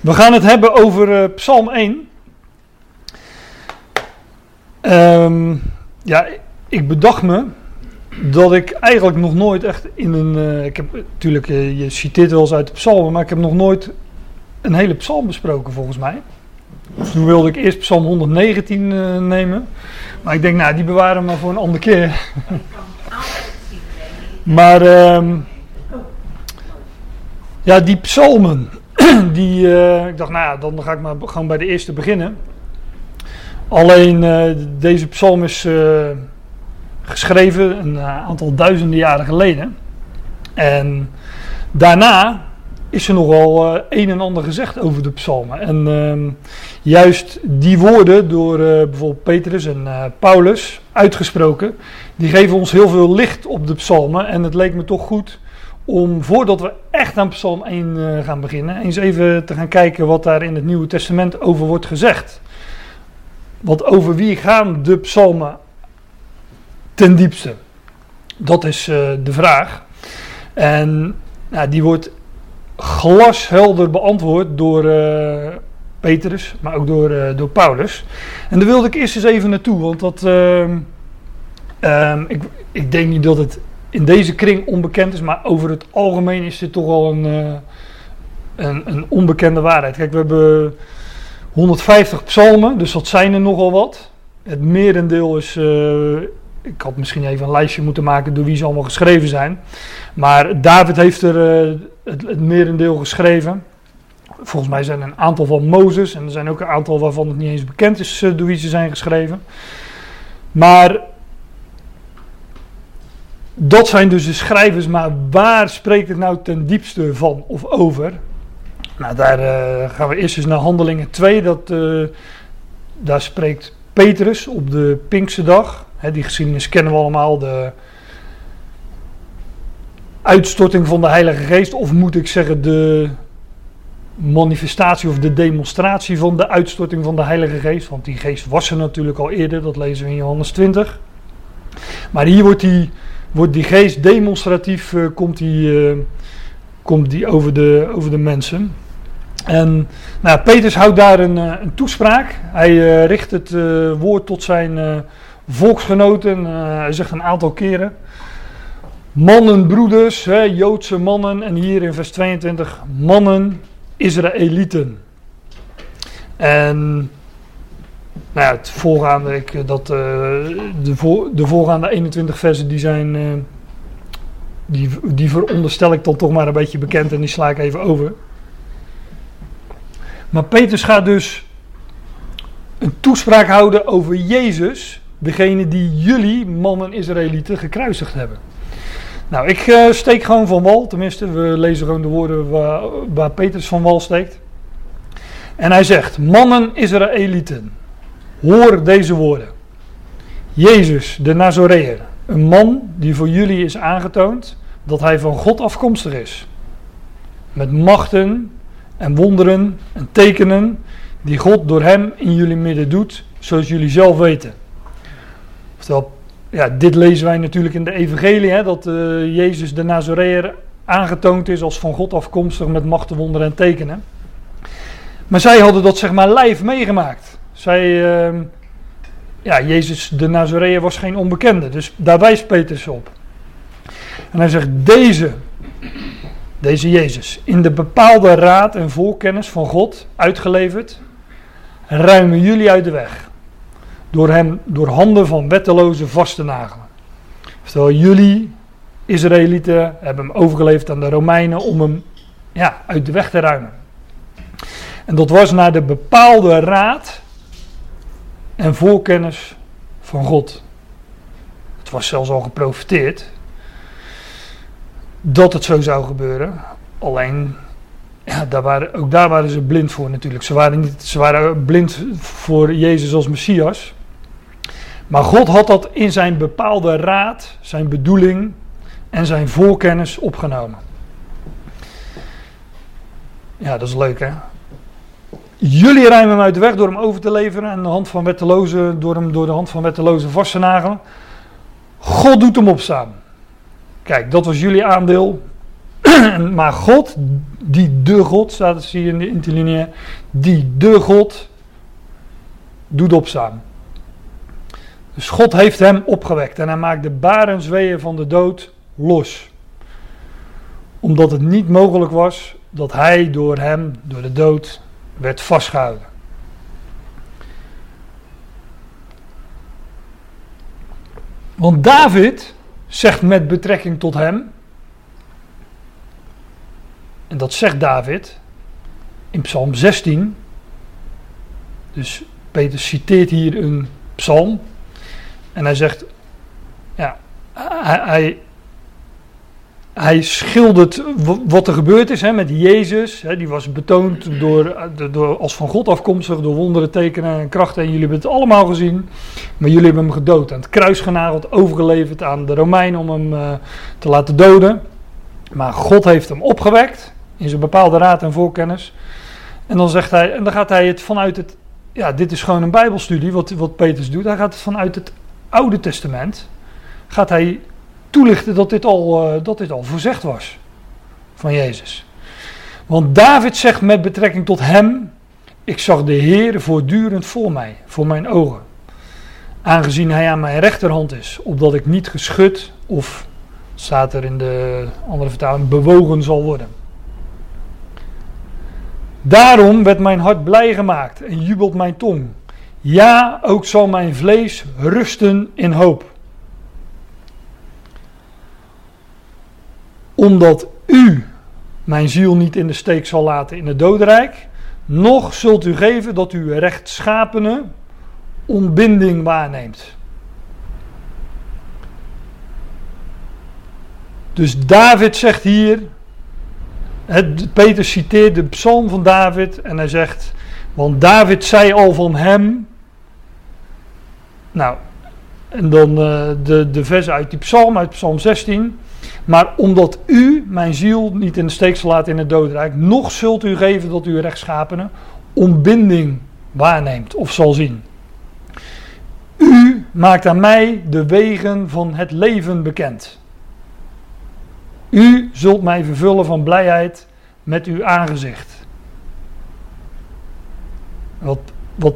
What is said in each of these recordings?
We gaan het hebben over uh, Psalm 1. Ehm, ja, ik bedacht me dat ik eigenlijk nog nooit echt in een. Uh, ik heb natuurlijk, je citeert wel eens uit de psalmen, maar ik heb nog nooit een hele psalm besproken volgens mij. Dus toen wilde ik eerst psalm 119 uh, nemen. Maar ik denk, nou, die bewaren we maar voor een andere keer. maar um, ja, die psalmen, die, uh, ik dacht, nou ja, dan ga ik maar gewoon bij de eerste beginnen. Alleen uh, deze psalm is uh, geschreven een aantal duizenden jaren geleden. En daarna is er nogal een en ander gezegd over de psalmen. En uh, juist die woorden door bijvoorbeeld Petrus en Paulus uitgesproken, die geven ons heel veel licht op de psalmen. En het leek me toch goed om voordat we echt aan psalm 1 gaan beginnen, eens even te gaan kijken wat daar in het Nieuwe Testament over wordt gezegd. Want over wie gaan de psalmen ten diepste? Dat is de vraag. En nou, die wordt glashelder beantwoord door uh, Petrus, maar ook door, door Paulus. En daar wilde ik eerst eens even naartoe, want dat, uh, ik, ik denk niet dat het in deze kring onbekend is, maar over het algemeen is dit toch wel een, eh, een, een, onbekende waarheid. Kijk, we hebben 150 psalmen, dus dat zijn er nogal wat. Het merendeel is ik had misschien even een lijstje moeten maken door wie ze allemaal geschreven zijn. Maar David heeft er uh, het, het merendeel geschreven. Volgens mij zijn er een aantal van Mozes. En er zijn ook een aantal waarvan het niet eens bekend is door wie ze zijn geschreven. Maar dat zijn dus de schrijvers. Maar waar spreekt het nou ten diepste van of over? Nou, daar uh, gaan we eerst eens naar Handelingen 2. Dat, daar spreekt Petrus op de Pinkse dag die geschiedenis kennen we allemaal. De uitstorting van de Heilige Geest, of moet ik zeggen de manifestatie of de demonstratie van de uitstorting van de Heilige Geest. Want die geest was er natuurlijk al eerder, dat lezen we in Johannes 20. Maar hier wordt die, wordt die geest demonstratief, uh, komt, die, uh, komt die over, de, over de mensen. En nou, Petrus houdt daar een, uh, een toespraak. Hij richt het woord tot zijn volksgenoten, hij zegt een aantal keren. Mannen, broeders, hè, Joodse mannen. En hier in vers 22, mannen, Israëlieten. En nou ja, het voorgaande, eh, dat, uh, de, voor, de voorgaande 21 versen die zijn, uh, die, die veronderstel ik dan toch maar een beetje bekend en die sla ik even over. Maar Petrus gaat dus een toespraak houden over Jezus degene die jullie, mannen Israëlieten, gekruisigd hebben. Nou, ik steek gewoon van wal, tenminste, we lezen gewoon de woorden waar, waar Petrus van wal steekt. En hij zegt, mannen Israëlieten, hoor deze woorden. Jezus, de Nazoreër, een man die voor jullie is aangetoond dat hij van God afkomstig is. Met machten en wonderen en tekenen die God door hem in jullie midden doet, zoals jullie zelf weten. Oftewel, ja, dit lezen wij natuurlijk in de evangelie, hè, dat uh, Jezus de Nazareër aangetoond is als van God afkomstig met machten, wonderen en tekenen. Maar zij hadden dat zeg maar live meegemaakt. Zij, uh, ja, Jezus de Nazareër was geen onbekende, dus daar wijst Petrus op. En hij zegt, deze, deze Jezus, in de bepaalde raad en voorkennis van God uitgeleverd, ruimen jullie uit de weg door hem door handen van wettelozen vast te nagelen. Jullie, Israëlieten, hebben hem overgeleverd aan de Romeinen om hem ja, uit de weg te ruimen. En dat was naar de bepaalde raad en voorkennis van God. Het was zelfs al geprofiteerd dat het zo zou gebeuren. Alleen, ja, daar waren, ook daar waren ze blind voor natuurlijk. Ze waren, niet, ze waren blind voor Jezus als Messias. Maar God had dat in zijn bepaalde raad, zijn bedoeling en zijn voorkennis opgenomen. Ja, dat is leuk hè. Jullie ruimen hem uit de weg door hem over te leveren en de hand van wettelozen, door hem door de hand van wettelozen vast te nagelen. God doet hem opstaan. Kijk, dat was jullie aandeel. maar God, die de God, staat het hier in de interlineair, die de God doet opstaan. Dus God heeft hem opgewekt en hij maakt de barensweeën van de dood los. Omdat het niet mogelijk was dat hij door hem, door de dood, werd vastgehouden. Want David zegt met betrekking tot hem, en dat zegt David in Psalm 16. Dus Peter citeert hier een psalm. En hij zegt, ja, hij, hij, hij schildert wat er gebeurd is hè, met Jezus. Hè, die was betoond door, door, als van God afkomstig door wonderen, tekenen en krachten. En jullie hebben het allemaal gezien. Maar jullie hebben hem gedood. Aan het kruis genageld, overgeleverd aan de Romeinen om hem uh, te laten doden. Maar God heeft hem opgewekt in zijn bepaalde raad en voorkennis. En dan zegt hij, en dan gaat hij het vanuit het, ja, dit is gewoon een Bijbelstudie, wat, wat Petrus doet. Hij gaat het vanuit het Oude Testament, gaat hij toelichten dat dit al, uh, dat dit al voorzegd was van Jezus. Want David zegt met betrekking tot hem, ik zag de Heer voortdurend voor mij, voor mijn ogen. Aangezien hij aan mijn rechterhand is, opdat ik niet geschud of, staat er in de andere vertaling, bewogen zal worden. Daarom werd mijn hart blij gemaakt en jubelt mijn tong. Ja, ook zal mijn vlees rusten in hoop. Omdat u mijn ziel niet in de steek zal laten in het dodenrijk, nog zult u geven dat u rechtschapene ontbinding waarneemt. Dus David zegt hier: het, Peter citeert de psalm van David en hij zegt, want David zei al van hem. Nou, en dan uh, de, de vers uit die psalm, uit psalm 16. Maar omdat u mijn ziel niet in de steek zal laten in het dodenrijk, nog zult u geven dat u rechtschapene ontbinding waarneemt of zal zien. U maakt aan mij de wegen van het leven bekend. U zult mij vervullen van blijheid met uw aangezicht. Wat, wat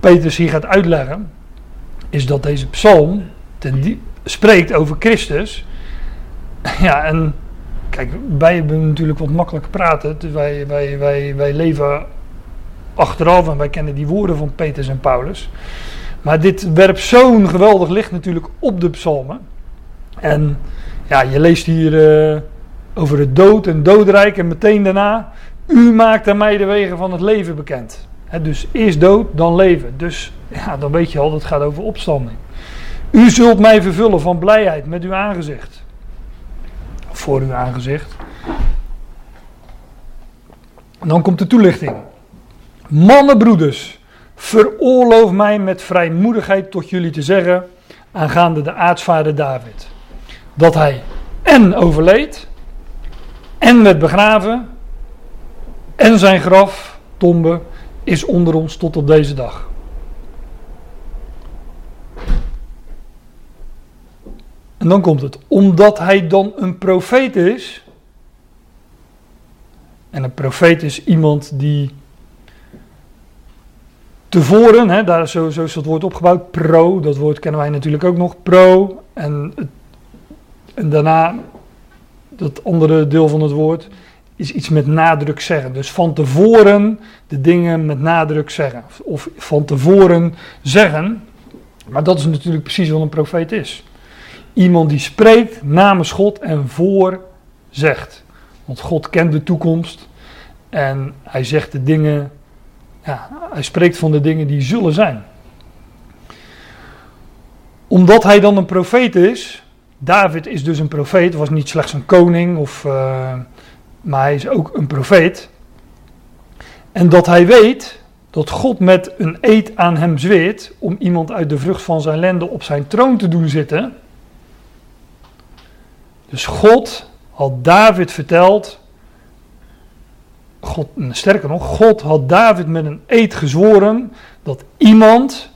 Petrus hier gaat uitleggen, is dat deze psalm ten spreekt over Christus. Ja, en kijk, wij hebben natuurlijk wat makkelijker praten. Wij, wij, wij, wij leven achteraf en wij kennen die woorden van Petrus en Paulus. Maar dit werpt zo'n geweldig licht natuurlijk op de psalmen. En ja, je leest hier uh, over het dood en doodrijk en meteen daarna, u maakt aan mij de wegen van het leven bekend. dus eerst dood, dan leven. Dus ja, dan weet je al, dat het gaat over opstanding. U zult mij vervullen van blijheid met uw aangezicht. Voor uw aangezicht. Dan komt de toelichting. Mannenbroeders, veroorloof mij met vrijmoedigheid tot jullie te zeggen, aangaande de aartsvader David, dat hij en overleed en werd begraven. En zijn graf, tombe, is onder ons tot op deze dag. En dan komt het, omdat hij dan een profeet is. En een profeet is iemand die tevoren, hè, daar zo, zo is dat woord opgebouwd, pro, dat woord kennen wij natuurlijk ook nog, pro. En, en daarna dat andere deel van het woord, is iets met nadruk zeggen. Dus van tevoren de dingen met nadruk zeggen. Of van tevoren zeggen. Maar dat is natuurlijk precies wat een profeet is. Iemand die spreekt namens God en voor zegt. Want God kent de toekomst. En hij zegt de dingen. Ja, hij spreekt van de dingen die zullen zijn. Omdat hij dan een profeet is, David is dus een profeet, was niet slechts een koning, of, uh, maar hij is ook een profeet. En dat hij weet dat God met een eed aan hem zweert om iemand uit de vrucht van zijn lende op zijn troon te doen zitten. Dus God had David verteld, God, sterker nog, God had David met een eed gezworen dat iemand,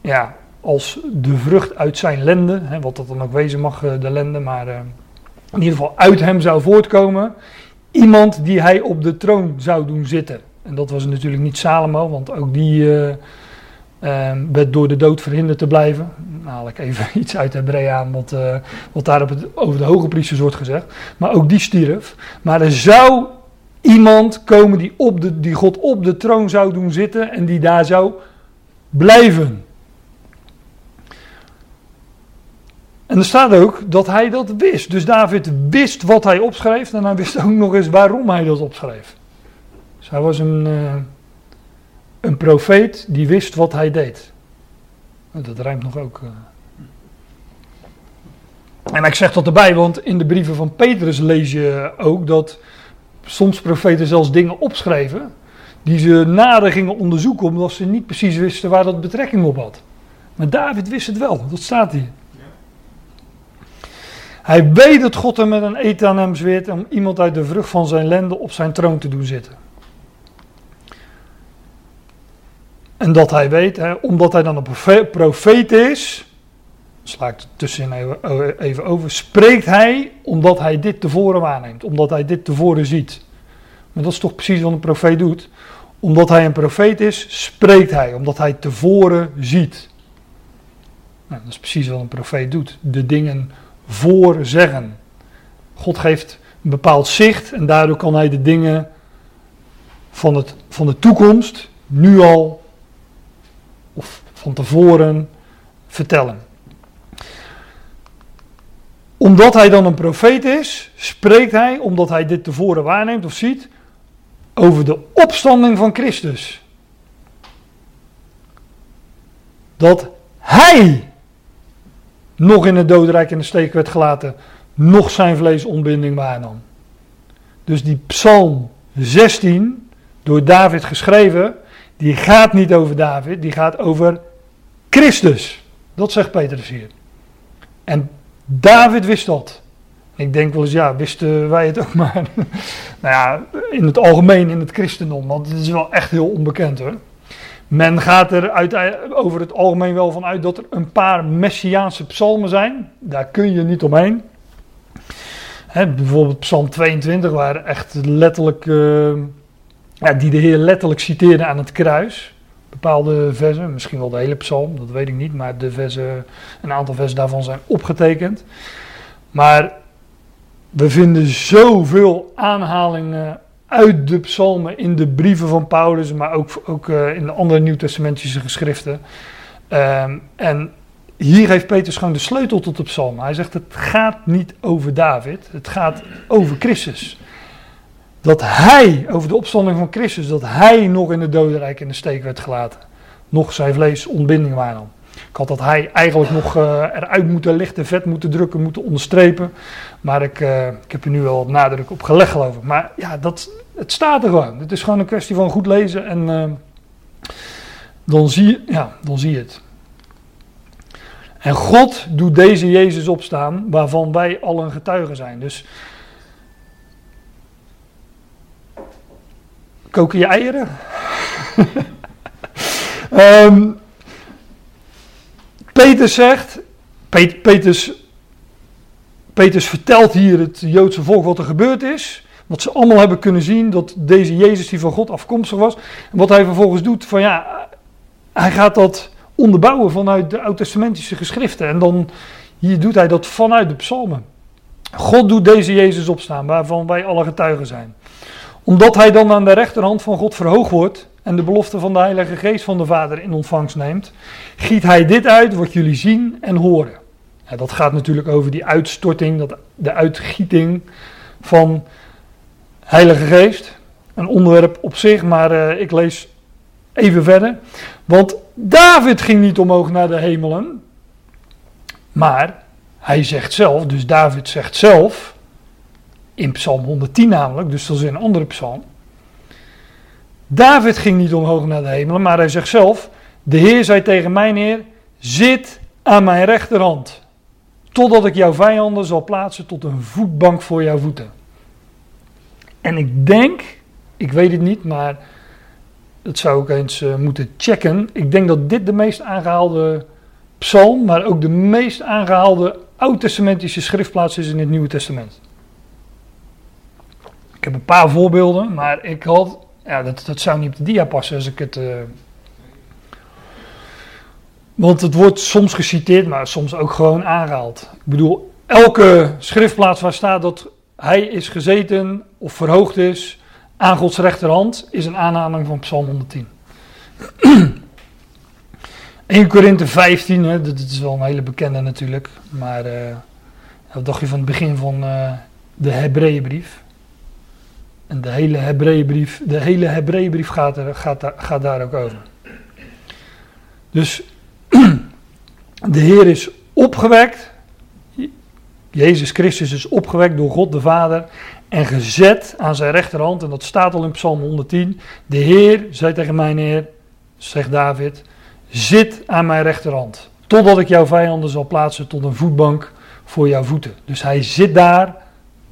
ja, als de vrucht uit zijn lende, hè, wat dat dan ook wezen mag, eh, de lende, maar uh, in ieder geval uit hem zou voortkomen, iemand die hij op de troon zou doen zitten. En dat was natuurlijk niet Salomo, want ook die werd door de dood verhinderd te blijven. Nou, haal ik even iets uit Hebrea aan, wat, uh, wat daar op het, over de hoge priesters wordt gezegd. Maar ook die stierf. Maar er zou iemand komen die, op de, die God op de troon zou doen zitten en die daar zou blijven. En er staat ook dat hij dat wist. Dus David wist wat hij opschreef en hij wist ook nog eens waarom hij dat opschreef. Dus hij was een, uh, een profeet die wist wat hij deed. Dat rijmt nog ook. Uh. En ik zeg dat erbij, want in de brieven van Petrus lees je ook dat soms profeten zelfs dingen opschreven die ze nader gingen onderzoeken omdat ze niet precies wisten waar dat betrekking op had. Maar David wist het wel, dat staat hier. Hij weet dat God hem met een eet aan hem zweert om iemand uit de vrucht van zijn lende op zijn troon te doen zitten. En dat hij weet, hè, omdat hij dan een profeet is, sla ik tussenin even over, spreekt hij omdat hij dit tevoren waarneemt, omdat hij dit tevoren ziet. Maar dat is toch precies wat een profeet doet. Omdat hij een profeet is, spreekt hij, omdat hij tevoren ziet. Nou, dat is precies wat een profeet doet. De dingen voorzeggen. God geeft een bepaald zicht en daardoor kan hij de dingen van, het, van de toekomst nu al van tevoren vertellen. Omdat hij dan een profeet is, spreekt hij, omdat hij dit tevoren waarneemt of ziet, over de opstanding van Christus. Dat hij nog in het doodrijk in de steek werd gelaten, nog zijn vleesontbinding waarnam. Dus die psalm 16, door David geschreven, die gaat niet over David, die gaat over Christus. Dat zegt Petrus hier. En David wist dat. Ik denk wel eens, ja, wisten wij het ook maar. nou ja, in het algemeen in het christendom, want het is wel echt heel onbekend hoor. Men gaat er uit, over het algemeen wel van uit dat er een paar messiaanse psalmen zijn. Daar kun je niet omheen. bijvoorbeeld Psalm 22, waar echt letterlijk, uh, ja, die de Heer letterlijk citeerde aan het kruis. Bepaalde versen, misschien wel de hele psalm, dat weet ik niet, maar de versen, een aantal versen daarvan zijn opgetekend. Maar we vinden zoveel aanhalingen uit de psalmen in de brieven van Paulus, maar ook, ook uh, in de andere nieuwtestamentische geschriften. Um, en hier geeft Petrus gewoon de sleutel tot de psalmen. Hij zegt het gaat niet over David, het gaat over Christus. Dat hij, over de opstanding van Christus, dat hij nog in het dodenrijk in de steek werd gelaten. Nog zijn vlees ontbinding waren. Ik had dat hij eigenlijk nog uh, eruit moeten lichten, vet moeten drukken, moeten onderstrepen. Maar ik, uh, ik heb er nu wel nadruk op gelegd geloof ik. Maar ja, dat, het staat er gewoon. Het is gewoon een kwestie van goed lezen en uh, dan, zie, ja, dan zie je het. En God doet deze Jezus opstaan waarvan wij al een getuige zijn. Dus koken je eieren? um, Peter zegt, Pet, Peters, vertelt hier het Joodse volk wat er gebeurd is. Wat ze allemaal hebben kunnen zien, dat deze Jezus die van God afkomstig was. En wat hij vervolgens doet, van ja, hij gaat dat onderbouwen vanuit de oud-testamentische geschriften. En dan, hier doet hij dat vanuit de psalmen. God doet deze Jezus opstaan, waarvan wij alle getuigen zijn. Omdat hij dan aan de rechterhand van God verhoogd wordt, en de belofte van de Heilige Geest van de Vader in ontvangst neemt, giet hij dit uit wat jullie zien en horen. Dat gaat natuurlijk over die uitstorting, dat, de uitgieting van Heilige Geest. Een onderwerp op zich, maar uh, ik lees even verder. Want David ging niet omhoog naar de hemelen, maar hij zegt zelf, dus David zegt zelf, in Psalm 110 namelijk, dus dat is een andere psalm. David ging niet omhoog naar de hemelen, maar hij zegt zelf: De Heer zei tegen mijn Heer: Zit aan mijn rechterhand, totdat ik jouw vijanden zal plaatsen tot een voetbank voor jouw voeten. En ik denk, ik weet het niet, maar dat zou ik eens uh, moeten checken. Ik denk dat dit de meest aangehaalde psalm, maar ook de meest aangehaalde oud-testamentische schriftplaats is in het Nieuwe Testament. Heb een paar voorbeelden, maar ik had, ja, dat, dat zou niet op de dia passen als ik het. Uh, want het wordt soms geciteerd, maar soms ook gewoon aangehaald. Ik bedoel, elke schriftplaats waar staat dat hij is gezeten of verhoogd is aan Gods rechterhand, is een aanhaling van Psalm 110. 1 Korinthe 15, hè, dat is wel een hele bekende natuurlijk. Maar uh, wat dacht je van het begin van uh, de Hebreeënbrief? En de hele Hebreeënbrief, de hele Hebreeënbrief gaat, gaat, gaat daar ook over. Dus de Heer is opgewekt. Jezus Christus is opgewekt door God de Vader en gezet aan zijn rechterhand. En dat staat al in Psalm 110. De Heer zei tegen mij neer, zegt David, zit aan mijn rechterhand. Totdat ik jouw vijanden zal plaatsen tot een voetbank voor jouw voeten. Dus hij zit daar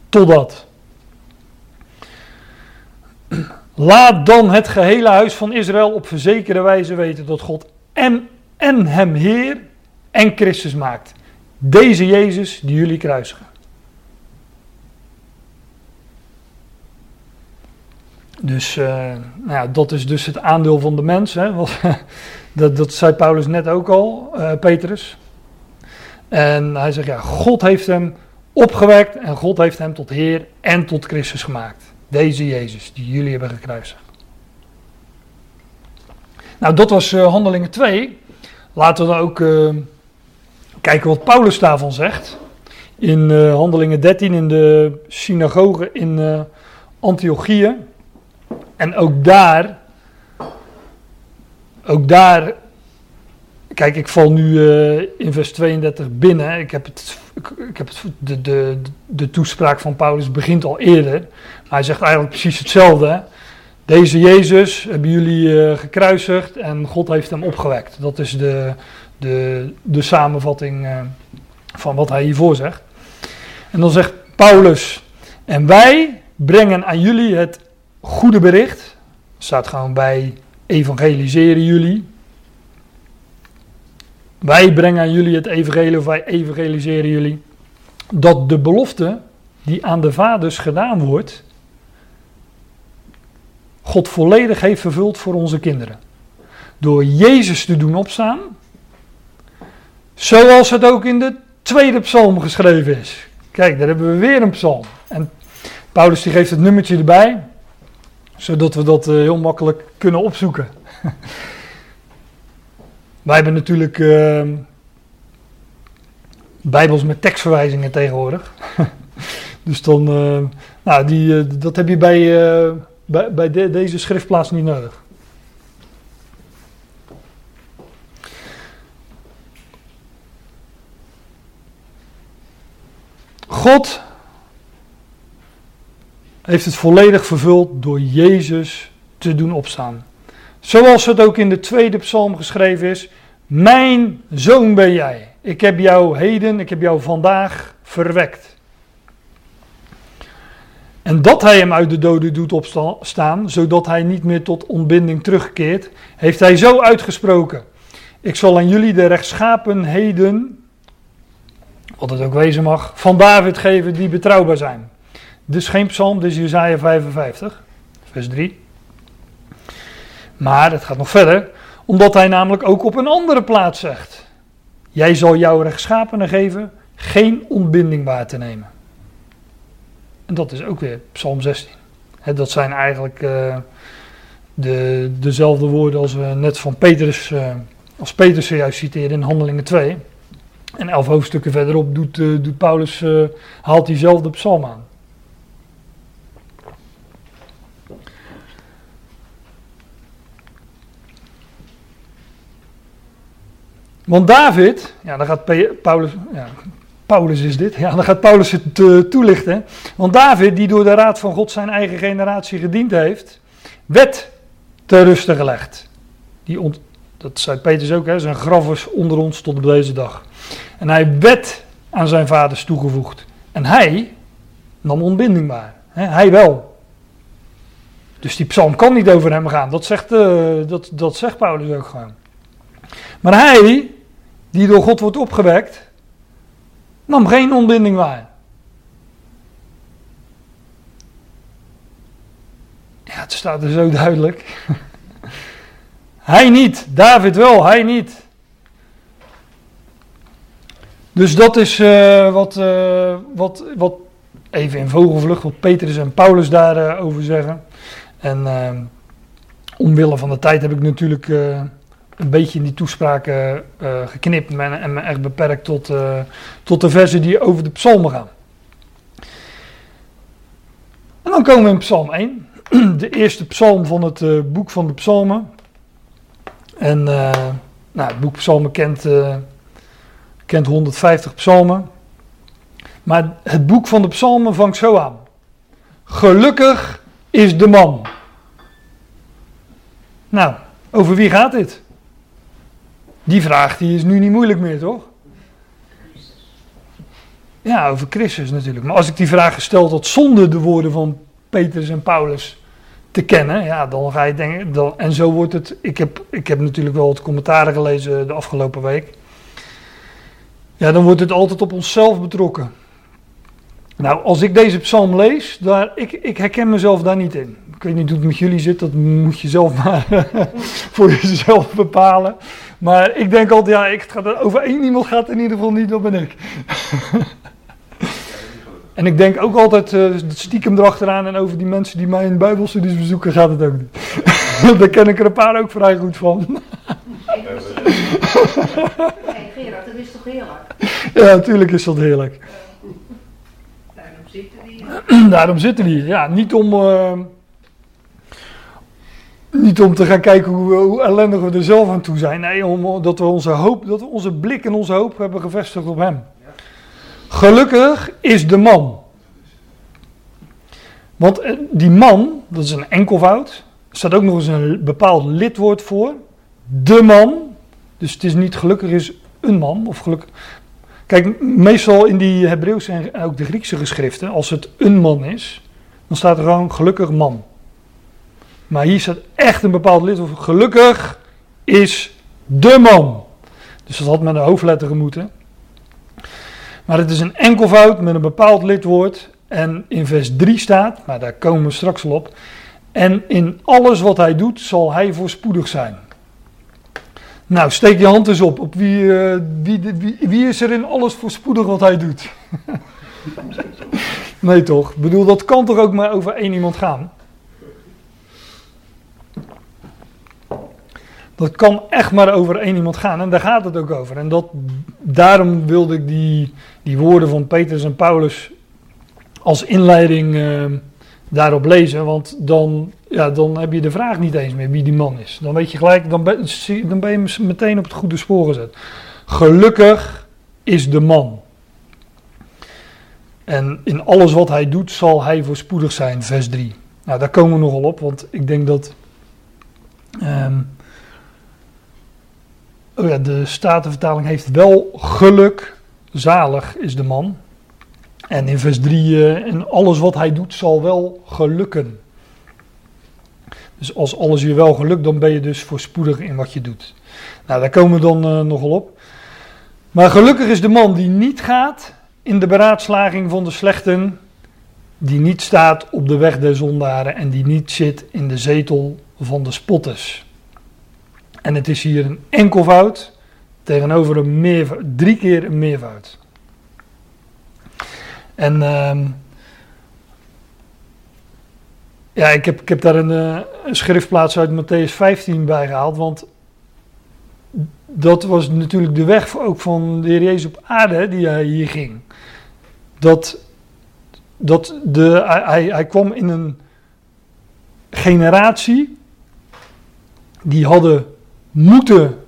totdat. Laat dan het gehele huis van Israël op verzekerde wijze weten dat God en, en hem Heer en Christus maakt. Deze Jezus die jullie kruisigen. Dus uh, nou ja, dat is dus het aandeel van de mens. Hè? dat, dat zei Paulus net ook al, uh, Petrus. En hij zegt, ja, God heeft hem opgewekt en God heeft hem tot Heer en tot Christus gemaakt. Deze Jezus, die jullie hebben gekruisigd. Nou, dat was uh, Handelingen 2. Laten we dan ook kijken wat Paulus daarvan zegt. In Handelingen 13 in de synagoge in Antiochië. En ook daar, ook daar, kijk, ik val nu in vers 32 binnen. Ik heb, het, ik, heb het, de, de, de toespraak van Paulus begint al eerder. Hij zegt eigenlijk precies hetzelfde. Deze Jezus hebben jullie uh, gekruisigd en God heeft hem opgewekt. Dat is de, de, de samenvatting uh, van wat hij hiervoor zegt. En dan zegt Paulus, en wij brengen aan jullie het goede bericht. Staat gewoon bij evangeliseren jullie. Wij brengen aan jullie het evangelie of wij evangeliseren jullie. Dat de belofte die aan de vaders gedaan wordt, God volledig heeft vervuld voor onze kinderen. Door Jezus te doen opstaan, zoals het ook in de tweede psalm geschreven is. Kijk, daar hebben we weer een psalm. En Paulus die geeft het nummertje erbij zodat we dat eh, heel makkelijk kunnen opzoeken. Wij hebben natuurlijk uh, Bijbels met tekstverwijzingen tegenwoordig. dus dan, uh, nou, die, uh, dat heb je bij, bij, bij de, deze schriftplaats niet nodig. God heeft het volledig vervuld door Jezus te doen opstaan. Zoals het ook in de tweede psalm geschreven is: Mijn zoon ben jij. Ik heb jou heden, ik heb jou vandaag verwekt. En dat hij hem uit de doden doet opstaan, zodat hij niet meer tot ontbinding terugkeert, heeft hij zo uitgesproken. Ik zal aan jullie de rechtschapenheden, wat het ook wezen mag, van David geven die betrouwbaar zijn. Dus geen psalm, dus Jezaja 55, vers 3. Maar het gaat nog verder, omdat hij namelijk ook op een andere plaats zegt: Jij zal jouw rechtschapenen geven geen ontbinding waar te nemen. En dat is ook weer Psalm 16. dat zijn eigenlijk uh, de, dezelfde woorden als we net van Petrus, uh, als Petrus zojuist citeerde in Handelingen 2. En elf hoofdstukken verderop doet, uh, doet Paulus, haalt diezelfde psalm aan. Want David, ja, dan gaat Paulus, ja, Paulus is dit, ja, dan gaat Paulus het uh, toelichten. Want David, die door de raad van God zijn eigen generatie gediend heeft, werd ter ruste gelegd. Die ont, dat zei Petrus ook, hè, zijn graf was onder ons tot op deze dag. En hij werd aan zijn vaders toegevoegd. En hij nam ontbinding waar. Hè, hij wel. Dus die psalm kan niet over hem gaan. Dat zegt, uh, dat, dat zegt Paulus ook gewoon. Maar hij die door God wordt opgewekt, nam geen ontbinding waar. Ja, het staat er zo duidelijk. hij niet, David wel, hij niet. Dus dat is uh, wat, uh, wat, wat, even in vogelvlucht, wat Petrus en Paulus daarover over zeggen. En omwille van de tijd heb ik natuurlijk een beetje in die toespraken geknipt en, en me echt beperkt tot, tot de versen die over de psalmen gaan. En dan komen we in Psalm 1, de eerste psalm van het uh, boek van de psalmen. En nou, het boek psalmen kent, kent 150 psalmen. Maar het boek van de psalmen vangt zo aan. Gelukkig is de man. Nou, over wie gaat dit? Die vraag die is nu niet moeilijk meer, toch? Ja, over Christus natuurlijk. Maar als ik die vraag stel tot zonder de woorden van Petrus en Paulus te kennen, ja, dan ga je denken. Dan, en zo wordt het. Ik heb, ik heb natuurlijk wel het commentaren gelezen de afgelopen week. Ja, dan wordt het altijd op onszelf betrokken. Nou, als ik deze psalm lees, daar, ik, ik herken mezelf daar niet in. Ik weet niet hoe het met jullie zit, dat moet je zelf maar voor jezelf bepalen. Maar ik denk altijd, ja, ik, het gaat, over één iemand gaat in ieder geval niet, dat ben ik. En ik denk ook altijd uh, stiekem erachteraan en over die mensen die mij in bijbelstudies bezoeken gaat het ook niet. Daar ken ik er een paar ook vrij goed van. hey Gerard, dat is toch heerlijk? Ja, natuurlijk is dat heerlijk. Daarom zitten die. Daarom zitten die, ja. Niet om, uh, niet om te gaan kijken hoe, hoe, ellendig we er zelf aan toe zijn. Nee, omdat we onze hoop, dat we onze blik en onze hoop hebben gevestigd op hem. Gelukkig is de man. Want eh, die man, dat is een enkelvoud. Er staat ook nog eens een bepaald lidwoord voor. De man. Dus het is niet gelukkig is een man. Of gelukkig. Kijk, meestal in die Hebreeuwse en ook de Griekse geschriften, als het een man is, dan staat er gewoon gelukkig man. Maar hier staat echt een bepaald lidwoord. Gelukkig is de man. Dus dat had met een hoofdletter moeten. Maar het is een enkelvoud met een bepaald lidwoord. En in vers 3 staat, maar daar komen we straks al op. En in alles wat hij doet, zal hij voorspoedig zijn. Nou, steek je hand eens op. op wie, uh, wie, wie, wie, is er in alles voorspoedig wat hij doet? nee, toch? Ik bedoel, dat kan toch ook maar over één iemand gaan? Dat kan echt maar over één iemand gaan en daar gaat het ook over. En dat, daarom wilde ik die, die woorden van Petrus en Paulus als inleiding uh, daarop lezen. Want dan, ja, dan heb je de vraag niet eens meer wie die man is. Dan weet je gelijk, dan ben, dan ben je meteen op het goede spoor gezet. Gelukkig is de man. En in alles wat hij doet zal hij voorspoedig zijn, vers 3. Nou, daar komen we nogal op, want ik denk dat... Um, Oh ja, de Statenvertaling heeft wel geluk. Zalig is de man. En in vers 3, uh, en alles wat hij doet zal wel gelukken. Dus als alles je wel gelukt, dan ben je dus voorspoedig in wat je doet. Nou, daar komen we dan uh, nogal op. Maar gelukkig is de man die niet gaat in de beraadslaging van de slechten, die niet staat op de weg der zondaren en die niet zit in de zetel van de spotters. En het is hier een enkelvoud tegenover een meervoud, drie keer een meervoud. En uh, ja, ik heb, ik heb daar een, uh, een schriftplaats uit Matthäus 15 bij gehaald, want dat was natuurlijk de weg ook van de Heer Jezus op aarde die hij hier ging. Dat, dat de, hij, hij kwam in een generatie die hadden moeten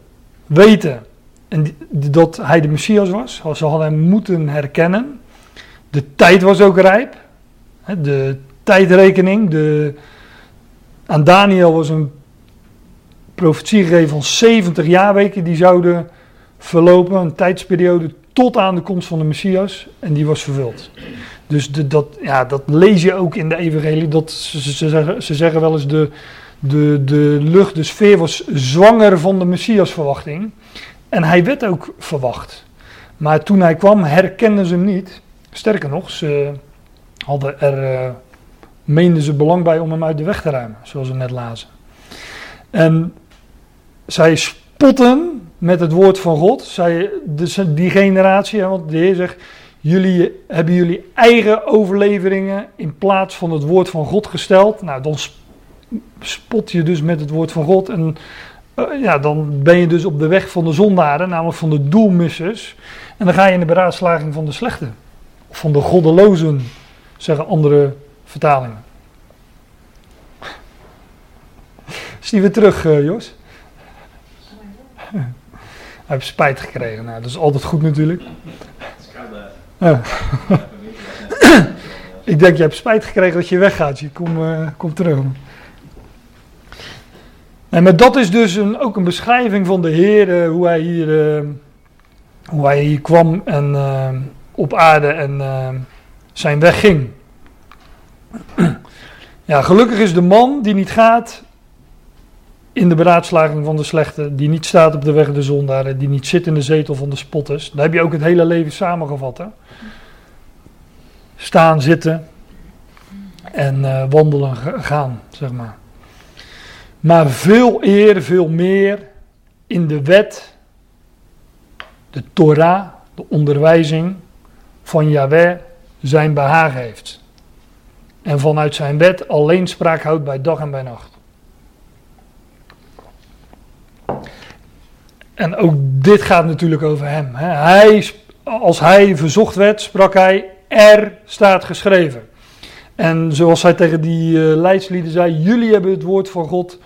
weten en dat hij de Messias was. Ze hadden hem moeten herkennen. De tijd was ook rijp. De tijdrekening. De, aan Daniel was een profetie gegeven van 70 jaarweken die zouden verlopen. Een tijdsperiode tot aan de komst van de Messias. En die was vervuld. Dus de, dat, ja, dat lees je ook in de evangelie. Dat, ze, ze, zeggen, ze zeggen wel eens de, de, de lucht, de sfeer was zwanger van de Messiasverwachting. En hij werd ook verwacht. Maar toen hij kwam, herkenden ze hem niet. Sterker nog, ze hadden er, uh, meenden ze belang bij om hem uit de weg te ruimen, zoals we net lazen. En zij spotten met het woord van God. Zij, dus die generatie, want de Heer zegt, jullie hebben jullie eigen overleveringen in plaats van het woord van God gesteld. Nou, dan spot je dus met het woord van God en uh, ja, dan ben je dus op de weg van de zondaren, namelijk van de doelmissers. En dan ga je in de beraadslaging van de slechte. Of van de goddelozen, zeggen andere vertalingen. Is die weer terug, uh, Jos? Hij heeft spijt gekregen. Nou, dat is altijd goed natuurlijk. Ik denk, je hebt spijt gekregen dat je weggaat. Je komt uh, kom terug. En maar dat is dus een, ook een beschrijving van de Heer, uh, hoe, hij hier, uh, hoe hij hier kwam en, op aarde en zijn weg ging. ja, gelukkig is de man die niet gaat in de beraadslaging van de slechte, die niet staat op de weg de zondaren, die niet zit in de zetel van de spotters. Daar heb je ook het hele leven samengevat. Hè? Staan, zitten en wandelen, gaan, zeg maar. Maar veel eer, veel meer in de wet, de Torah, de onderwijzing van Yahweh zijn behagen heeft. En vanuit zijn wet alleen spraak houdt bij dag en bij nacht. En ook dit gaat natuurlijk over hem. Hij, als hij verzocht werd, sprak hij: Er staat geschreven. En zoals hij tegen die uh, leidslieden zei: Jullie hebben het woord van God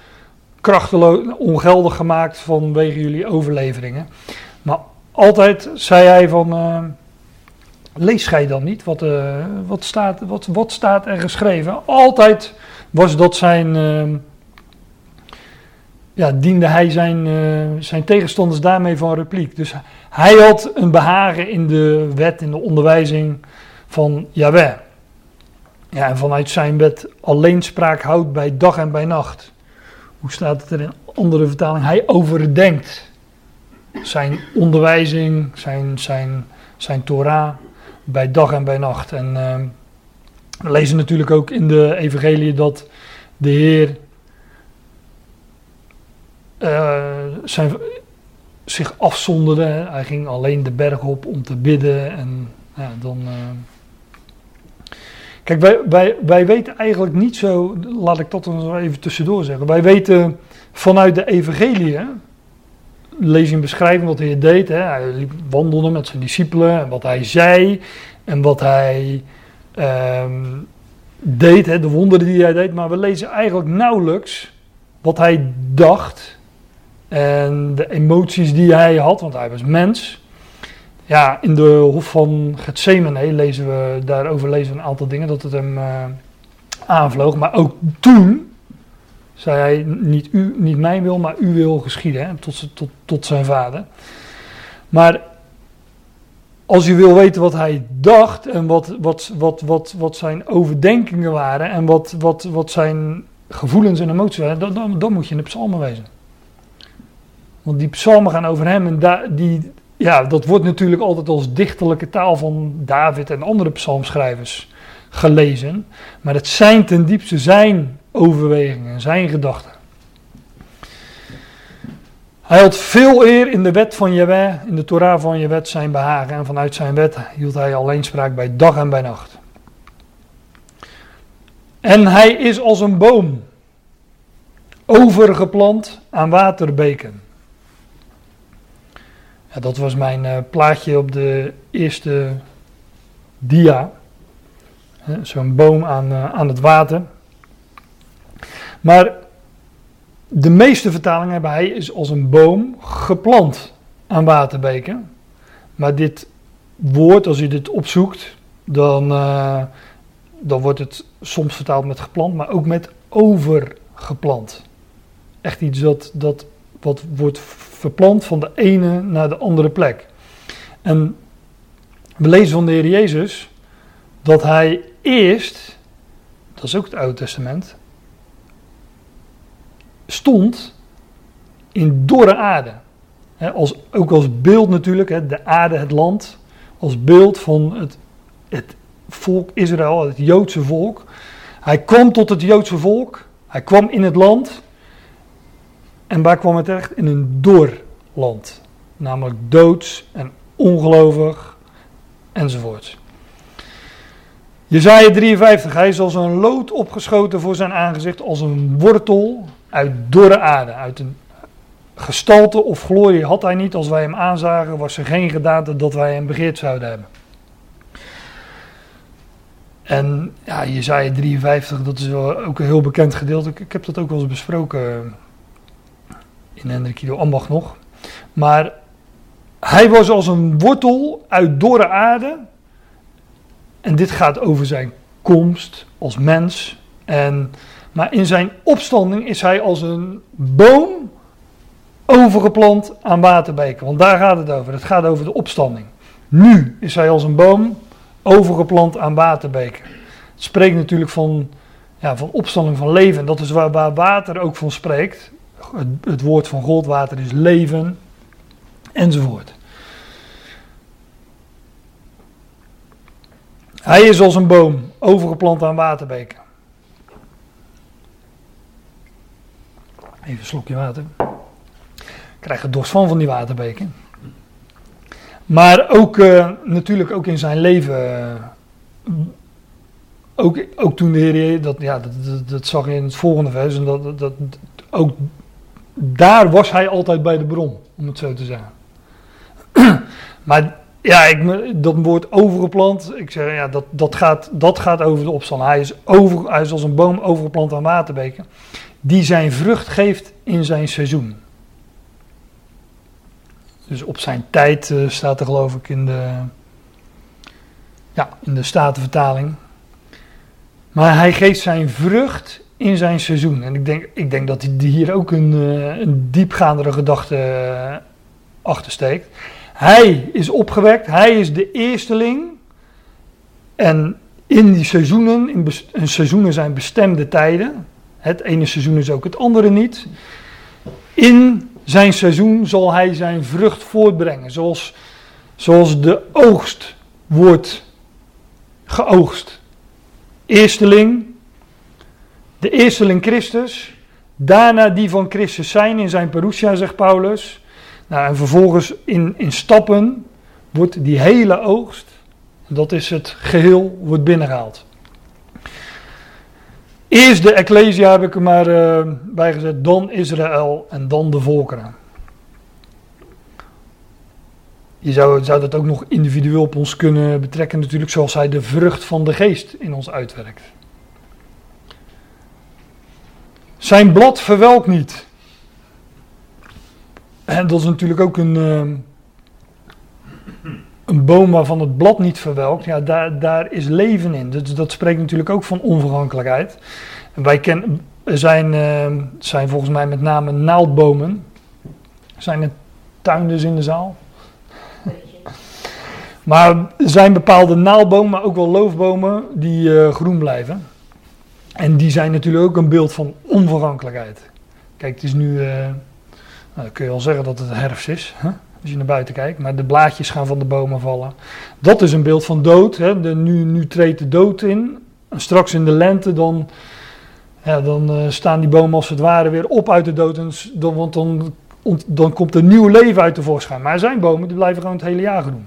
krachteloos, ongeldig gemaakt vanwege jullie overleveringen. Maar altijd zei hij van, uh, lees gij dan niet? Wat, uh, wat, staat, wat, wat staat er geschreven? Altijd was dat zijn, ja, diende hij zijn, zijn tegenstanders daarmee van repliek. Dus hij had een behagen in de wet, in de onderwijzing van Yahweh. Ja, en vanuit zijn wet alleen spraak houdt bij dag en bij nacht hoe staat het er in andere vertaling? Hij overdenkt zijn onderwijzing, zijn, zijn, zijn Torah bij dag en bij nacht. En uh, we lezen natuurlijk ook in de Evangelie dat de Heer zijn, zich afzonderde. Hij ging alleen de berg op om te bidden en ja, dan. Uh, Kijk, wij, wij, wij weten eigenlijk niet zo, laat ik dat dan even tussendoor zeggen. Wij weten vanuit de evangelie, lees in beschrijving wat hij deed. Hè. Hij wandelde met zijn discipelen en wat hij zei en wat hij um, deed, hè, de wonderen die hij deed. Maar we lezen eigenlijk nauwelijks wat hij dacht en de emoties die hij had, want hij was mens. Ja, in de Hof van Gethsemane lezen we, daarover lezen we een aantal dingen, dat het hem uh, aanvloog. Maar ook toen zei hij, niet, u, niet mijn wil, maar uw wil geschieden, hè, tot, tot, tot zijn vader. Maar als u wil weten wat hij dacht en wat, wat, wat, wat, wat zijn overdenkingen waren en wat, wat, wat zijn gevoelens en emoties waren, dan, dan, dan moet je in de psalmen wezen. Want die psalmen gaan over hem en die, ja, dat wordt natuurlijk altijd als dichterlijke taal van David en andere psalmschrijvers gelezen. Maar het zijn ten diepste zijn overwegingen, zijn gedachten. Hij had veel eer in de wet van Jehovah, in de Torah van je wet zijn behagen. En vanuit zijn wet hield hij alleen spraak bij dag en bij nacht. En hij is als een boom, overgeplant aan waterbeken. Ja, dat was mijn uh, plaatje op de eerste dia. Zo'n boom aan, uh, aan het water. Maar de meeste vertalingen hebben hij is als een boom geplant aan waterbeken. Maar dit woord, als je dit opzoekt, dan, uh, dan wordt het soms vertaald met geplant, maar ook met overgeplant. Echt iets dat, dat wat wordt verplant van de ene naar de andere plek. En we lezen van de Heer Jezus dat hij eerst, dat is ook het Oude Testament, stond in dorre aarde. als, ook als beeld natuurlijk, de aarde, het land, als beeld van het, het volk Israël, het Joodse volk. Hij kwam tot het Joodse volk, hij kwam in het land. En waar kwam hij terecht? In een dor land. Namelijk doods en ongelovig enzovoort. Jezaja 53, hij is als een lood opgeschoten voor zijn aangezicht, als een wortel uit dorre aarde. Uit een gestalte of glorie had hij niet. Als wij hem aanzagen, was er geen gedaante dat wij hem begeerd zouden hebben. En ja, Jezaja 53, dat is wel ook een heel bekend gedeelte. Ik, ik heb dat ook wel eens besproken in Hendrik Ido Ambach nog. Maar hij was als een wortel uit dorre aarde. En dit gaat over zijn komst als mens. En, maar in zijn opstanding is hij als een boom overgeplant aan waterbeken. Want daar gaat het over. Het gaat over de opstanding. Nu is hij als een boom overgeplant aan waterbeken. Het spreekt natuurlijk van, ja, van opstanding van leven. Dat is waar, waar water ook van spreekt. Het, het woord van God, water is leven, enzovoort. Hij is als een boom, overgeplant aan waterbeken. Even een slokje water. Ik krijg er dorst van van die waterbeken. Maar ook uh, natuurlijk ook in zijn leven. Uh, ook, ook toen de Heer, dat, ja, dat, dat, dat, zag je in het volgende vers. En dat, dat, ook daar was hij altijd bij de bron, om het zo te zeggen. maar ja, ik, dat woord overgeplant, ik zeg ja, dat, dat, gaat, dat gaat over de opstand. Hij is, over, hij is als een boom overgeplant aan waterbeken, die zijn vrucht geeft in zijn seizoen. Dus op zijn tijd uh, staat er geloof ik in de, ja, in de Statenvertaling. Maar hij geeft zijn vrucht in zijn seizoen. En ik denk, ik denk dat hij hier ook een, uh, een diepgaandere gedachte uh, achter steekt. Hij is opgewekt, hij is de eersteling. En in die seizoenen, in en seizoenen zijn bestemde tijden. Het ene seizoen is ook het andere niet. In zijn seizoen zal hij zijn vrucht voortbrengen. Zoals, zoals de oogst wordt geoogst. Eersteling, de eersteling Christus. Daarna die van Christus zijn in zijn parousia, zegt Paulus. Nou, en vervolgens in, in stappen wordt die hele oogst, dat is het geheel, wordt binnengehaald. Eerst de Ecclesia heb ik er maar uh, bij gezet, dan Israël en dan de volkeren. Je zou, zou dat ook nog individueel op ons kunnen betrekken, natuurlijk, zoals hij de vrucht van de geest in ons uitwerkt. Zijn blad verwelkt niet. En dat is natuurlijk ook een, uh, een boom waarvan het blad niet verwelkt. Ja, daar, daar is leven in. Dus dat spreekt natuurlijk ook van onvergankelijkheid. En wij kennen, zijn, uh, zijn volgens mij met name naaldbomen. Zijn er tuinders in de zaal? Maar er zijn bepaalde naaldbomen, maar ook wel loofbomen die uh, groen blijven. En die zijn natuurlijk ook een beeld van onvergankelijkheid. Kijk, het is nu nou, dan kun je al zeggen dat het herfst is, hè? als je naar buiten kijkt. Maar de blaadjes gaan van de bomen vallen. Dat is een beeld van dood. Hè? De, nu, nu treedt de dood in. En straks in de lente dan, ja, dan uh, staan die bomen als het ware weer op uit de dood. En dan, want dan, ont, dan komt er nieuw leven uit tevoorschijn. Maar er zijn bomen die blijven gewoon het hele jaar groen.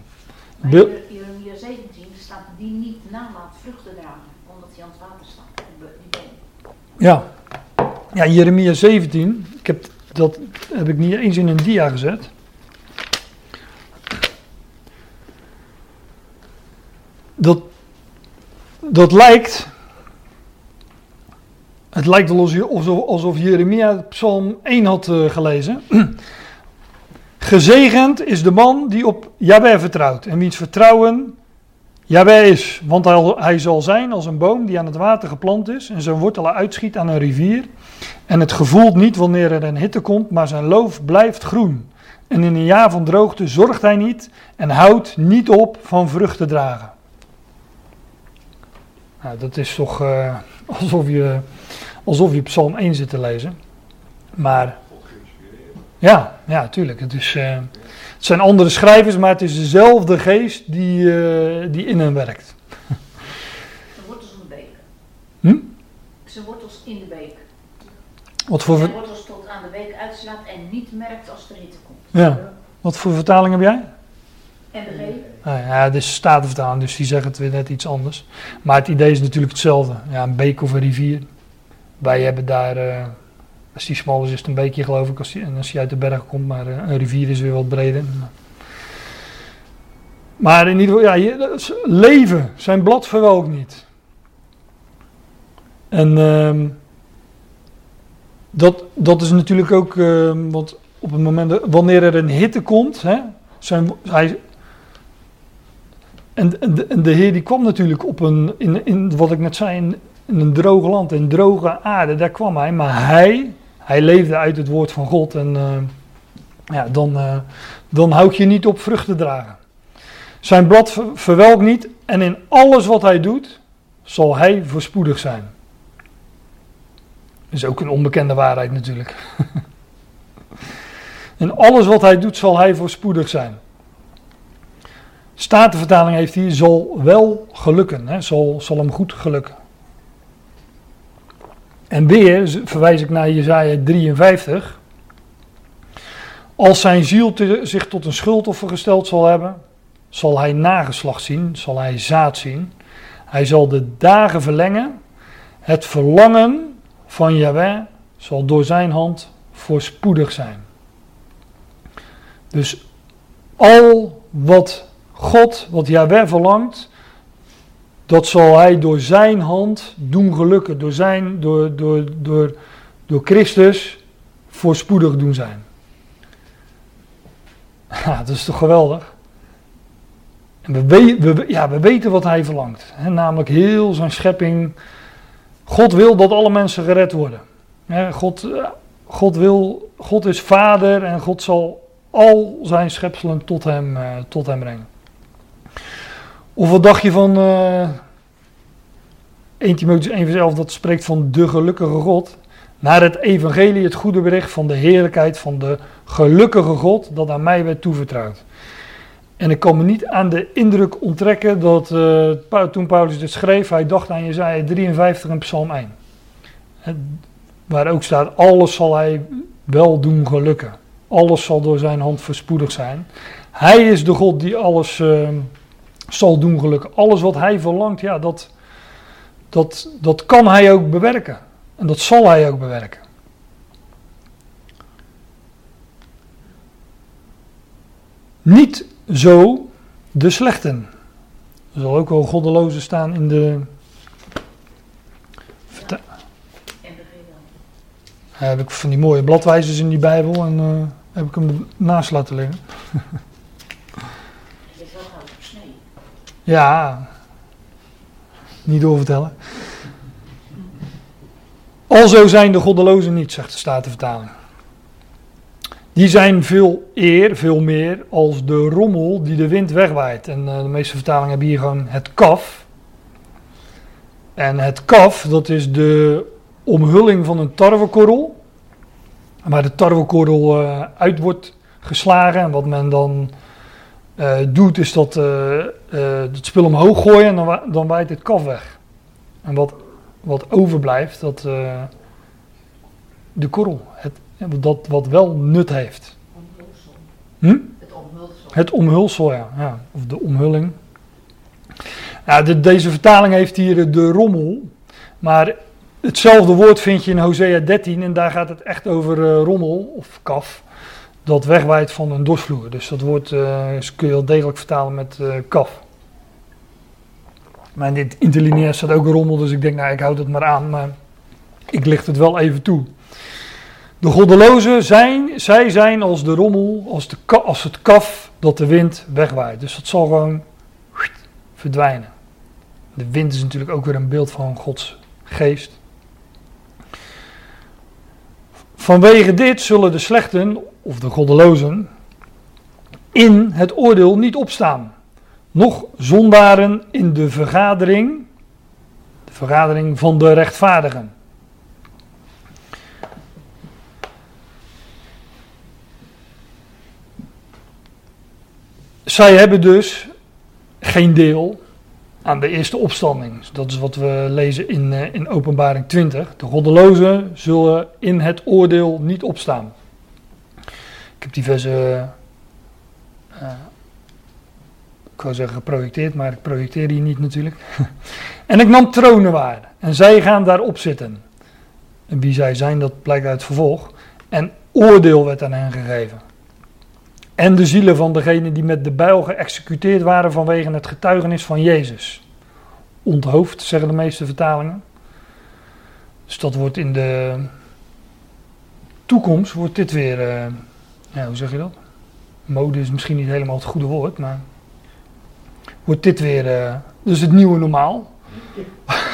In Jeremia 17 staat die niet nalaat vruchten dragen, omdat hij aan het water staat. Die boom. Ja. ja, Jeremia 17. Ik heb dat heb ik niet eens in een dia gezet. Dat, dat lijkt. Het lijkt wel alsof, Jeremia Psalm 1 had uh, gelezen. Gezegend is de man die op Jabé vertrouwt en wiens vertrouwen Jabé is, want hij, hij, zal zijn als een boom die aan het water geplant is en zijn wortelen uitschiet aan een rivier. En het gevoelt niet wanneer er een hitte komt, maar zijn loof blijft groen. En in een jaar van droogte zorgt hij niet en houdt niet op van vrucht te dragen. Nou, dat is toch uh, alsof, je, alsof je Psalm 1 zit te lezen. Maar Ja, ja, tuurlijk. Het, is, eh, het zijn andere schrijvers, maar het is dezelfde geest die, eh, die in hen werkt. De wortels in de beek. Hm? Zijn wortels in de beek. Wat voor, Zijn wortels tot aan de beek uitslaat en niet merkt als er hitte komt. ja, wat voor vertaling heb jij? En de G. Ah, ja, het is statenvertaling, dus die zeggen het weer net iets anders. Maar het idee is natuurlijk hetzelfde. Ja, een beek of een rivier. Wij hebben daar, eh, als die smal is, is het een beekje geloof ik, als en als je uit de berg komt. Maar eh, een rivier is weer wat breder. Maar in ieder geval, ja, leven, zijn blad verwelkt niet. En ehm, dat, dat is natuurlijk ook, ehm, want op het moment, dat- wanneer er een hitte komt, hè, zijn, hij, en, de, Heer die kwam natuurlijk op een, in, in wat ik net zei, in, in een droog land, in droge aarde, daar kwam hij. Maar hij, hij leefde uit het woord van God en eh, ja, dan, eh, dan houd je niet op vruchten dragen. Zijn blad ver- verwelkt niet en in alles wat hij doet, zal hij voorspoedig zijn. Dat is ook een onbekende waarheid natuurlijk. in alles wat hij doet, zal hij voorspoedig zijn. Statenvertaling heeft hier zal wel gelukken, hè, zal, zal hem goed gelukken. En weer verwijs ik naar Jezaja 53. Als zijn ziel te- zich tot een schuldoffer gesteld zal hebben, zal hij nageslacht zien, zal hij zaad zien. Hij zal de dagen verlengen. Het verlangen van Yahweh zal door zijn hand voorspoedig zijn. Dus al wat God, wat Yahweh verlangt, dat zal hij door zijn hand doen gelukken. Door, zijn, door, door, door, door Christus voorspoedig doen zijn. Ja, dat is toch geweldig? En we, we, ja, we weten wat hij verlangt. Hè, namelijk heel zijn schepping. God wil dat alle mensen gered worden. God, eh, God, wil, God is vader en God zal al zijn schepselen tot hem, uh, tot hem brengen. Of wat dacht je van uh, 1 Timotheus 1 vers 11 dat spreekt van de gelukkige God. Naar het evangelie, het goede bericht van de heerlijkheid van de gelukkige God dat aan mij werd toevertrouwd. En ik kan me niet aan de indruk onttrekken dat uh, toen Paulus dit schreef, hij dacht aan Jezaja 53 en Psalm 1. Het, waar ook staat, alles zal hij wel doen gelukken. Alles zal door zijn hand verspoedig zijn. Hij is de God die alles uh, zal doen gelukken. Alles wat hij verlangt, ja, dat, dat, dat kan hij ook bewerken. En dat zal hij ook bewerken. Niet zo de slechten. Er zal ook wel goddelozen staan in de. Heb ik van die mooie bladwijzers in die Bijbel en uh, heb ik hem naast laten liggen. Je is wel goud op snee. Ja, niet doorvertellen. Alzo zijn de goddelozen niet, zegt de Statenvertaling. Die zijn veel eer, veel meer als de rommel die de wind wegwaait. En uh, de meeste vertalingen hebben hier gewoon het kaf. En het kaf, dat is de omhulling van een tarwekorrel. Waar de tarwekorrel uh, uit wordt geslagen. En wat men dan uh, doet, is dat uh, het spul omhoog gooien en dan, dan waait het kaf weg. En wat, wat overblijft, dat de korrel. Het, dat wat wel nut heeft. Omhulsel. Hm? Het omhulsel. Het omhulsel, ja. ja. Of de omhulling. De, deze vertaling heeft hier de rommel. Maar hetzelfde woord vind je in Hosea 13. En daar gaat het echt over uh, rommel of kaf. Dat wegwaait van een dorsvloer. Dus dat woord uh, kun je wel degelijk vertalen met uh, kaf. Maar in dit interlineair staat ook rommel. Dus ik denk, nou ik houd het maar aan. Maar ik licht het wel even toe. De goddelozen zijn, zij zijn als de rommel, als, de, als het kaf dat de wind wegwaait. Dus dat zal gewoon verdwijnen. De wind is natuurlijk ook weer een beeld van Gods geest. Vanwege dit zullen de slechten, of de goddelozen, in het oordeel niet opstaan. Nog zondaren in de vergadering, de vergadering van de rechtvaardigen. Zij hebben dus geen deel aan de eerste opstanding. Dat is wat we lezen in, eh, in Openbaring 20. De goddelozen zullen in het oordeel niet opstaan. Heb die versen, uh, ik wou zeggen geprojecteerd, maar ik projecteer die niet natuurlijk. en ik nam tronen waar en zij gaan daarop zitten. En wie zij zijn, dat blijkt uit het vervolg. En oordeel werd aan hen gegeven. En de zielen van degenen die met de bijl geëxecuteerd waren vanwege het getuigenis van Jezus. Onthoofd, zeggen de meeste vertalingen. Dus dat wordt in de toekomst, wordt dit weer, uh, hoe zeg je dat? Mode is misschien niet helemaal het goede woord, maar wordt dit weer, uh, dus het nieuwe normaal.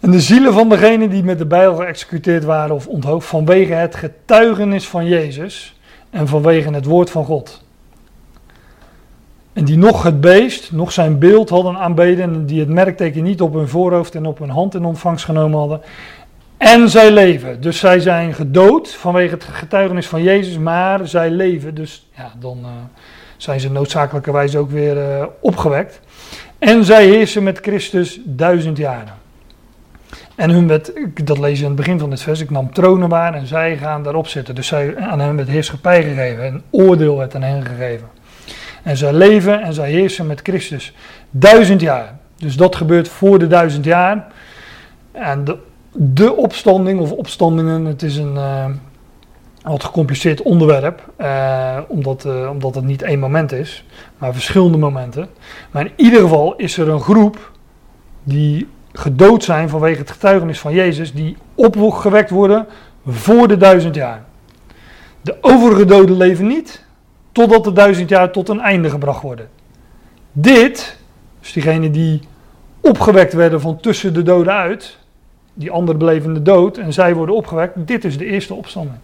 En de zielen van degenen die met de bijl geëxecuteerd waren of onthoofd vanwege het getuigenis van Jezus en vanwege het woord van God. En die nog het beest, nog zijn beeld hadden aanbeden en die het merkteken niet op hun voorhoofd en op hun hand in ontvangst genomen hadden. En zij leven. Dus zij zijn gedood vanwege het getuigenis van Jezus, maar zij leven. Dus ja, dan uh, zijn ze noodzakelijkerwijs ook weer uh, opgewekt. En zij heersen met Christus duizend jaren. En hun werd, dat lees je in het begin van dit vers, ik nam tronen waar en zij gaan daarop zitten. Dus zij, aan hen werd heerschappij gegeven en oordeel werd aan hen gegeven. En zij leven en zij heersen met Christus duizend jaar. Dus dat gebeurt voor de duizend jaar. En de, de opstanding of opstandingen, het is een uh, wat gecompliceerd onderwerp, uh, omdat, uh, omdat het niet één moment is, maar verschillende momenten. Maar in ieder geval is er een groep die gedood zijn vanwege het getuigenis van Jezus, die opgewekt worden voor de duizend jaar. De overige doden leven niet, totdat de duizend jaar tot een einde gebracht worden. Dit, dus diegenen die opgewekt werden van tussen de doden uit, die anderen beleven de dood en zij worden opgewekt, dit is de eerste opstanding.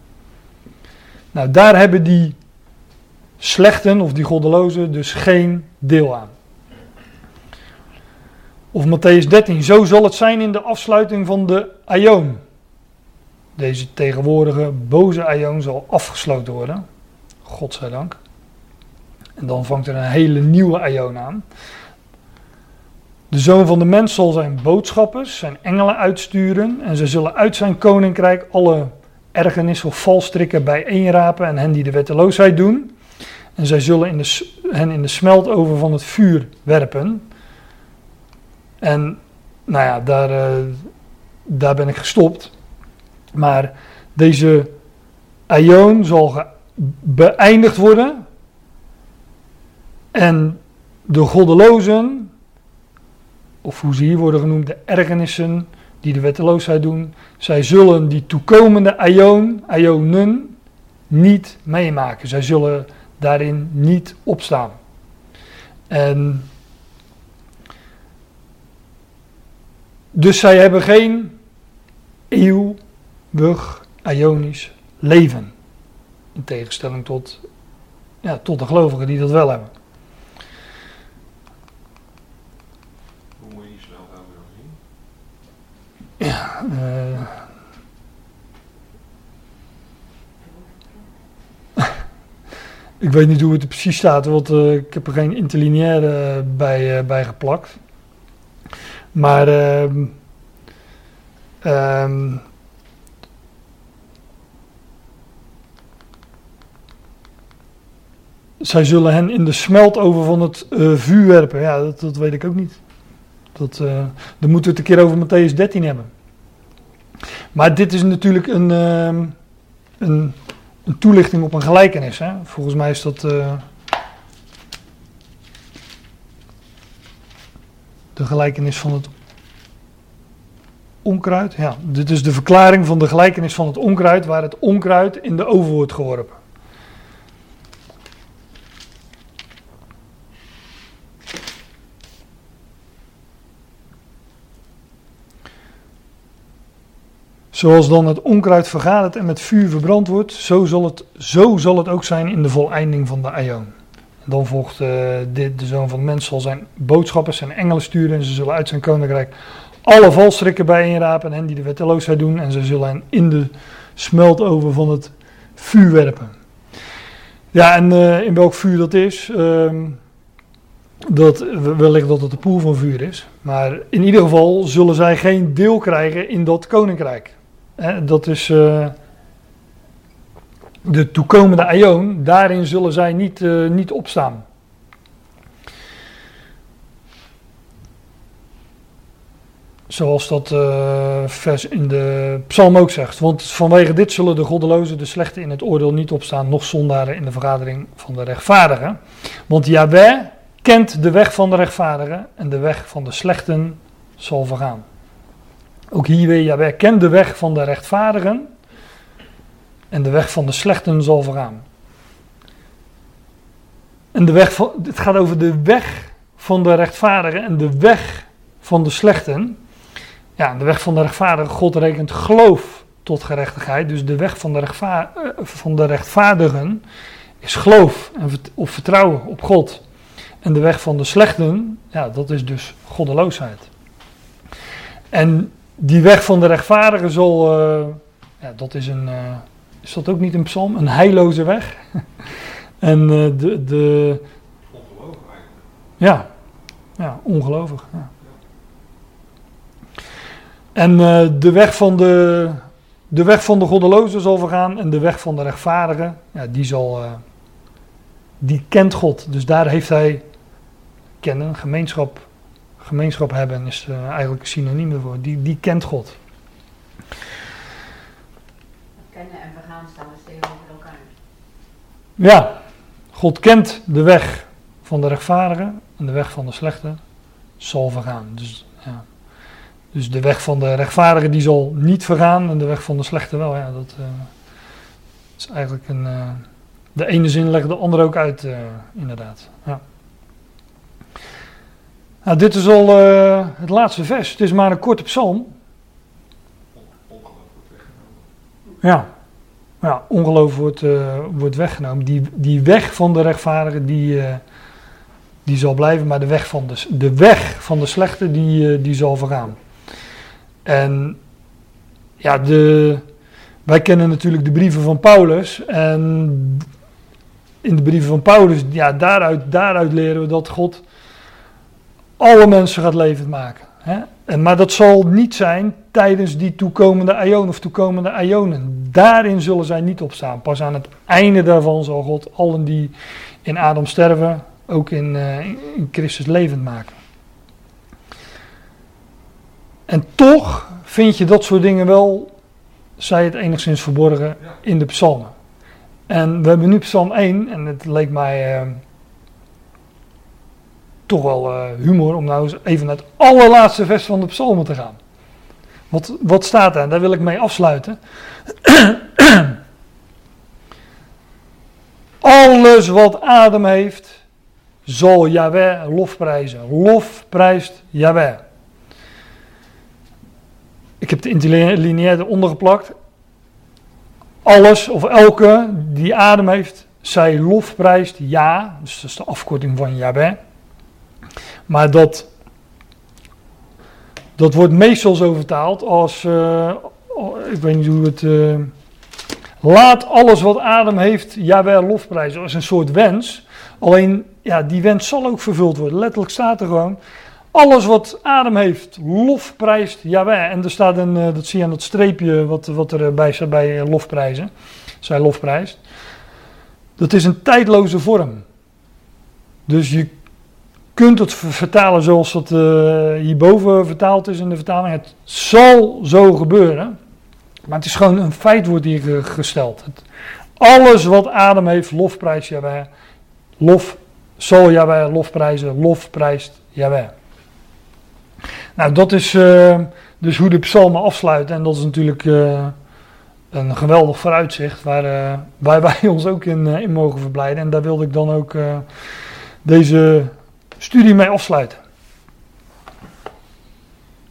Nou, daar hebben die slechten of die goddelozen dus geen deel aan. Of Matthäus 13, zo zal het zijn in de afsluiting van de Aion. Deze tegenwoordige boze Aion zal afgesloten worden. Godzijdank. En dan vangt er een hele nieuwe Aion aan. De zoon van de mens zal zijn boodschappers, zijn engelen uitsturen. En ze zullen uit zijn koninkrijk alle ergernis of valstrikken bijeenrapen en hen die de wetteloosheid doen. En zij zullen in de, hen in de smeltover van het vuur werpen. En nou ja, daar, uh, daar ben ik gestopt. Maar deze aion zal beëindigd worden. En de goddelozen, of hoe ze hier worden genoemd, de ergernissen die de wetteloosheid doen, zij zullen die toekomende aion, aionen, niet meemaken. Zij zullen daarin niet opstaan. En Dus zij hebben geen eeuwig Ionisch leven. In tegenstelling tot, ja, tot de gelovigen die dat wel hebben. Hoe moet je die smeltover dan zien? Ja, uh, ik weet niet hoe het er precies staat, want uh, ik heb er geen interlineaire bij, uh, bij geplakt. Maar um, um, zij zullen hen in de smeltover van het vuur werpen. Ja, dat, dat, weet ik ook niet. Dat, uh, dan moeten we het een keer over Matthäus 13 hebben. Maar dit is natuurlijk een, uh, een, een, toelichting op een gelijkenis. Hè? Volgens mij is dat. Uh, de gelijkenis van het onkruid. Ja, dit is de verklaring van de gelijkenis van het onkruid, waar het onkruid in de oven wordt geworpen. Zoals dan het onkruid vergadert en met vuur verbrand wordt, zo zal het, zo zal het ook zijn in de voleinding van de aion. Dan volgt uh, dit, de zoon van mens zal zijn boodschappers en engelen sturen en ze zullen uit zijn koninkrijk alle valstrikken bijeenrapen en hen die de wetteloosheid doen en ze zullen hen in de smeltover van het vuur werpen. Ja, en eh, in welk vuur dat is, ehm, dat, wellicht dat het de poel van vuur is. Maar in ieder geval zullen zij geen deel krijgen in dat koninkrijk. Dat is eh, de toekomende aion, daarin zullen zij niet, eh, niet opstaan. Zoals dat eh, vers in de psalm ook zegt. Want vanwege dit zullen de goddelozen, de slechte in het oordeel niet opstaan, nog zondaren in de vergadering van de rechtvaardigen. Want Yahweh kent de weg van de rechtvaardigen en de weg van de slechten zal vergaan. Ook hier weer, Yahweh kent de weg van de rechtvaardigen en de weg van de slechten zal vergaan. En de weg van, het gaat over de weg van de rechtvaardigen en de weg van de slechten. Ja, de weg van de rechtvaardige, God rekent geloof tot gerechtigheid. Dus de weg van de, eh, van de rechtvaardigen is geloof en, of vertrouwen op God. En de weg van de slechten, ja, dat is dus goddeloosheid. En die weg van de rechtvaardigen zal, uh, ja, dat is een, uh, is dat ook niet een psalm? Een heilloze weg. en uh, de, de... Ongelooflijk eigenlijk. Ja, ja ongelovig. En de, weg van de, de weg van de goddelozen zal vergaan en de weg van de rechtvaardigen, ja, die, zal, die kent God. Dus daar heeft hij kennen, gemeenschap, gemeenschap hebben is uh, eigenlijk een synoniem ervoor. Die, die kent God. Kennen en vergaan staan dus tegenover elkaar. Ja, God kent de weg van de rechtvaardigen en de weg van de slechte zal vergaan. Dus ja. Dus de weg van de rechtvaardigen die zal niet vergaan en de weg van de slechte wel. Ja, dat uh, is eigenlijk een. Uh, de ene zin legt de andere ook uit, inderdaad. Ja. Nou, dit is al het laatste vers. Het is maar een korte psalm. Ja, ja ongeloof wordt, wordt weggenomen. Die, die weg van de rechtvaardigen die, die zal blijven, maar de weg van de, de, weg van de slechte die, die zal vergaan. En ja, de, wij kennen natuurlijk de brieven van Paulus. En in de brieven van Paulus, ja, daaruit, daaruit leren we dat God alle mensen gaat levend maken. Hè? En, maar dat zal niet zijn tijdens die toekomende aion of toekomende aionen. Daarin zullen zij niet opstaan. Pas aan het einde daarvan zal God allen die in Adam sterven, ook in, uh, in Christus levend maken. En toch vind je dat soort dingen wel, zij het enigszins verborgen in de psalmen. En we hebben nu psalm 1 en het leek mij uh, toch wel uh, humor om nou eens even naar het allerlaatste vers van de psalmen te gaan. Wat, wat staat er? Daar wil ik mee afsluiten. Alles wat adem heeft, zal Yahweh lofprijzen. Lof prijst Yahweh. Ik heb de interlineair eronder geplakt. Alles of elke die adem heeft, zij lofprijst ja. Dus dat is de afkorting van Yahweh. Maar dat, dat wordt meestal zo vertaald als, uh, ik weet niet hoe het, uh, laat alles wat adem heeft Yahweh lofprijzen. als een soort wens. Alleen, ja, die wens zal ook vervuld worden. Letterlijk staat er gewoon, alles wat adem heeft, lofprijst Jaweh. En er staat een, uh, dat zie je aan dat streepje wat, wat erbij staat bij lofprijzen. Zij lofprijst. Dat is een tijdloze vorm. Dus je kunt het vertalen zoals het uh, hierboven vertaald is in de vertaling. Het zal zo gebeuren. Maar het is gewoon een feit wordt hier gesteld. Alles wat adem heeft, lofprijst Jaweh. Lof zal Jaweh lofprijzen, lofprijst Jaweh. Nou, dat is uh, dus hoe de psalmen afsluiten. En dat is natuurlijk uh, een geweldig vooruitzicht waar, waar wij ons ook in, in mogen verblijden. En daar wilde ik dan ook deze studie mee afsluiten.